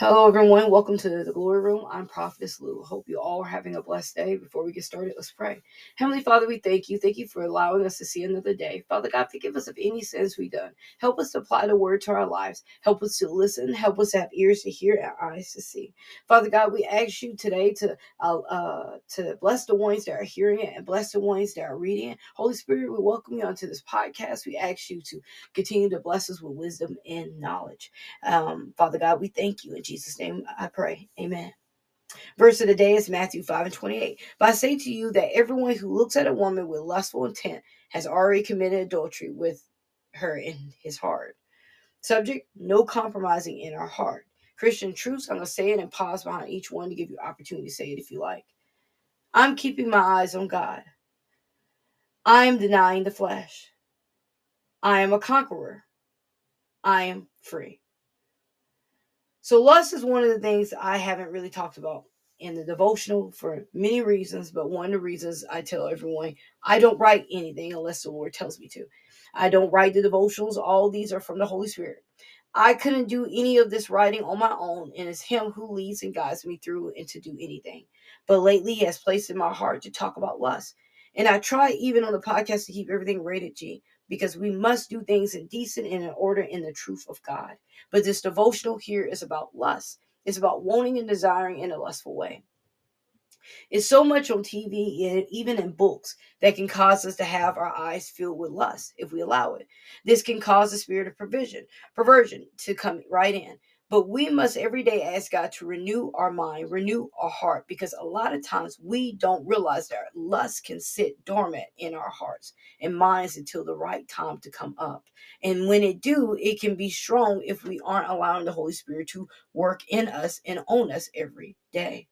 Hello, everyone. Welcome to the Glory Room. I'm Prophetess Lou. Hope you all are having a blessed day. Before we get started, let's pray. Heavenly Father, we thank you. Thank you for allowing us to see another day. Father God, forgive us of any sins we've done. Help us to apply the word to our lives. Help us to listen. Help us to have ears to hear and eyes to see. Father God, we ask you today to uh, uh, to bless the ones that are hearing it and bless the ones that are reading it. Holy Spirit, we welcome you onto this podcast. We ask you to continue to bless us with wisdom and knowledge. Um, Father God, we thank you in Jesus' name. I pray. Amen. Verse of the day is Matthew 5 and 28. But I say to you that everyone who looks at a woman with lustful intent has already committed adultery with her in his heart. Subject no compromising in our heart. Christian truths, I'm going to say it and pause behind each one to give you opportunity to say it if you like. I'm keeping my eyes on God. I am denying the flesh. I am a conqueror. I am free. So, lust is one of the things I haven't really talked about in the devotional for many reasons, but one of the reasons I tell everyone I don't write anything unless the Lord tells me to. I don't write the devotionals, all these are from the Holy Spirit. I couldn't do any of this writing on my own, and it's Him who leads and guides me through and to do anything. But lately, He has placed in my heart to talk about lust. And I try even on the podcast to keep everything rated G because we must do things in decent and in order in the truth of God. But this devotional here is about lust. It's about wanting and desiring in a lustful way. It's so much on TV and even in books that can cause us to have our eyes filled with lust if we allow it. This can cause the spirit of provision, perversion to come right in. But we must every day ask God to renew our mind, renew our heart, because a lot of times we don't realize that lust can sit dormant in our hearts and minds until the right time to come up. And when it do, it can be strong if we aren't allowing the Holy Spirit to work in us and on us every day.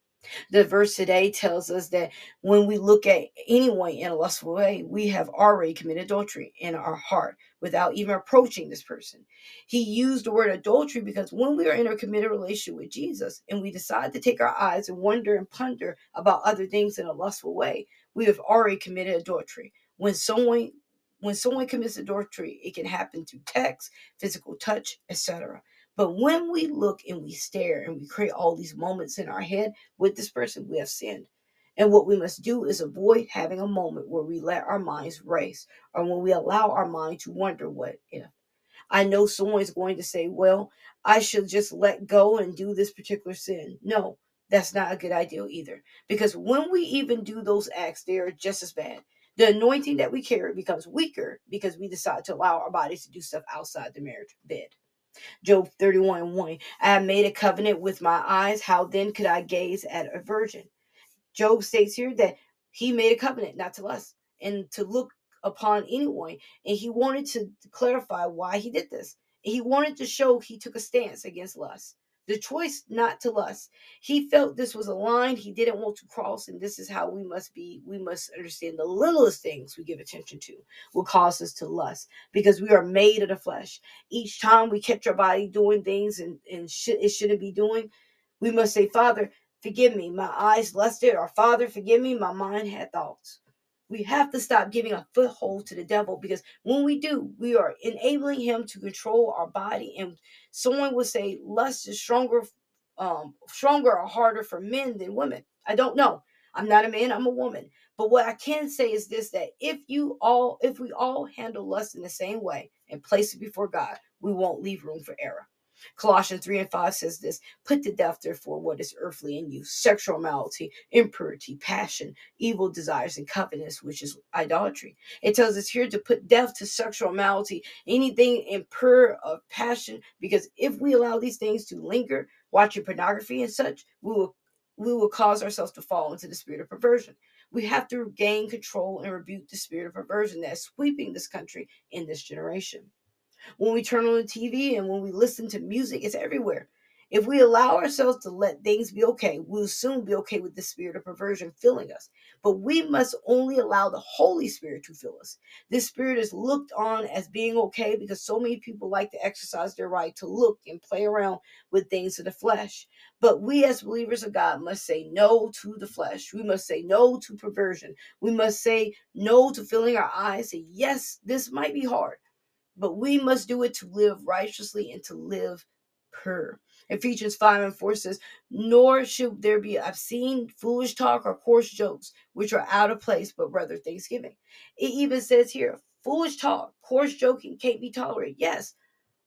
The verse today tells us that when we look at anyone in a lustful way, we have already committed adultery in our heart without even approaching this person. He used the word adultery because when we are in a committed relationship with Jesus and we decide to take our eyes and wonder and ponder about other things in a lustful way, we have already committed adultery. When someone when someone commits adultery, it can happen through text, physical touch, etc. But when we look and we stare and we create all these moments in our head with this person, we have sinned. And what we must do is avoid having a moment where we let our minds race or when we allow our mind to wonder what if. I know someone's going to say, well, I should just let go and do this particular sin. No, that's not a good idea either. Because when we even do those acts, they are just as bad. The anointing that we carry becomes weaker because we decide to allow our bodies to do stuff outside the marriage bed. Job 31 and 1. I have made a covenant with my eyes. How then could I gaze at a virgin? Job states here that he made a covenant not to lust and to look upon anyone. And he wanted to clarify why he did this. He wanted to show he took a stance against lust the choice not to lust. He felt this was a line he didn't want to cross, and this is how we must be. We must understand the littlest things we give attention to will cause us to lust because we are made of the flesh. Each time we catch our body doing things and, and sh- it shouldn't be doing, we must say, Father, forgive me. My eyes lusted, or Father, forgive me. My mind had thoughts. We have to stop giving a foothold to the devil because when we do, we are enabling him to control our body. And someone would say lust is stronger, um, stronger or harder for men than women. I don't know. I'm not a man, I'm a woman. But what I can say is this that if you all, if we all handle lust in the same way and place it before God, we won't leave room for error. Colossians 3 and 5 says this Put to death, therefore, what is earthly in you sexual immorality, impurity, passion, evil desires, and covetousness, which is idolatry. It tells us here to put death to sexual immorality, anything impure of passion, because if we allow these things to linger, watching pornography and such, we will we will cause ourselves to fall into the spirit of perversion. We have to gain control and rebuke the spirit of perversion that's sweeping this country in this generation. When we turn on the TV and when we listen to music, it's everywhere. If we allow ourselves to let things be okay, we'll soon be okay with the spirit of perversion filling us. But we must only allow the Holy Spirit to fill us. This spirit is looked on as being okay because so many people like to exercise their right to look and play around with things of the flesh. But we, as believers of God, must say no to the flesh. We must say no to perversion. We must say no to filling our eyes. Say, yes, this might be hard but we must do it to live righteously and to live pure. Ephesians 5 and 4 says, Nor should there be obscene, foolish talk, or coarse jokes, which are out of place, but rather thanksgiving. It even says here, foolish talk, coarse joking can't be tolerated. Yes,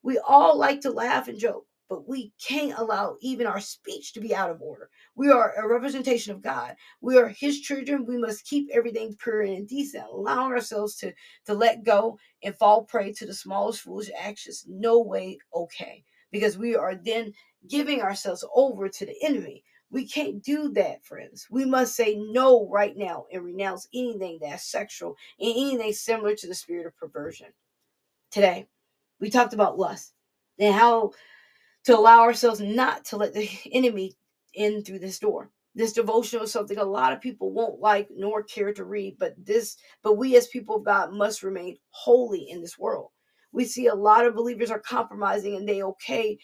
we all like to laugh and joke, but we can't allow even our speech to be out of order. We are a representation of God. We are His children. We must keep everything pure and decent, allowing ourselves to, to let go and fall prey to the smallest foolish actions. No way okay, because we are then giving ourselves over to the enemy. We can't do that, friends. We must say no right now and renounce anything that's sexual and anything similar to the spirit of perversion. Today, we talked about lust and how to allow ourselves not to let the enemy in through this door. This devotional is something a lot of people won't like nor care to read, but this but we as people of God must remain holy in this world. We see a lot of believers are compromising and they okay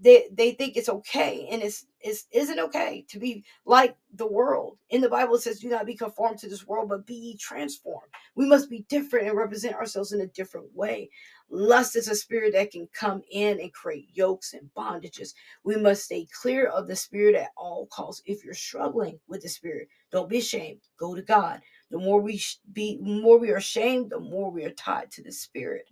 they they think it's okay and it's it's isn't okay to be like the world in the bible it says do not be conformed to this world but be transformed we must be different and represent ourselves in a different way lust is a spirit that can come in and create yokes and bondages. We must stay clear of the spirit at all costs. If you're struggling with the spirit don't be ashamed. Go to god. The more we be more we are ashamed the more we are tied to the spirit.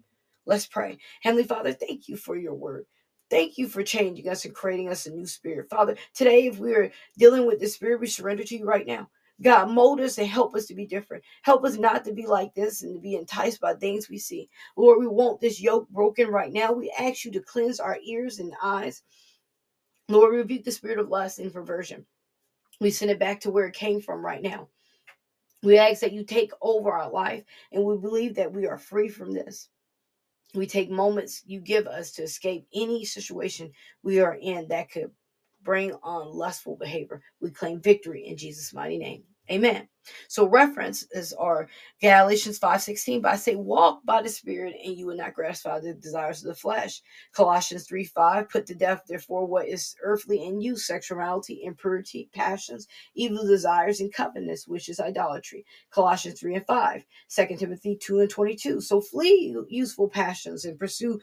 Let's pray. Heavenly father thank you for your word. Thank you for changing us and creating us a new spirit. Father, today, if we are dealing with the spirit, we surrender to you right now. God, mold us and help us to be different. Help us not to be like this and to be enticed by things we see. Lord, we want this yoke broken right now. We ask you to cleanse our ears and eyes. Lord, rebuke the spirit of lust and perversion. We send it back to where it came from right now. We ask that you take over our life, and we believe that we are free from this we take moments you give us to escape any situation we are in that could bring on lustful behavior. We claim victory in Jesus' mighty name. Amen. So references are Galatians 5:16, but I say walk by the Spirit and you will not gratify the desires of the flesh. Colossians 3:5, put to death therefore what is earthly in you, sexuality, impurity, passions, evil desires, and covetousness, which is idolatry. Colossians 3 and 5. 2 Timothy 2 and 22. So flee useful passions and pursue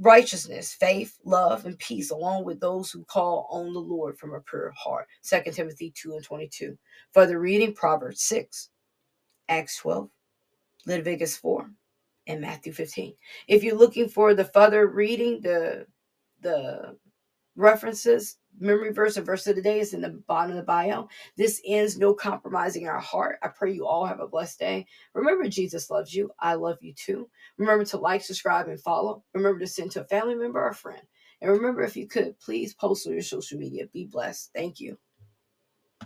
righteousness, faith, love, and peace, along with those who call on the Lord from a pure heart. 2 Timothy 2 and 22. Further reading Proverbs 6, Acts 12, Leviticus 4, and Matthew 15. If you're looking for the further reading, the the references, memory verse and verse of the day is in the bottom of the bio. This ends no compromising our heart. I pray you all have a blessed day. Remember, Jesus loves you. I love you too. Remember to like, subscribe, and follow. Remember to send to a family member or friend. And remember, if you could, please post on your social media. Be blessed. Thank you.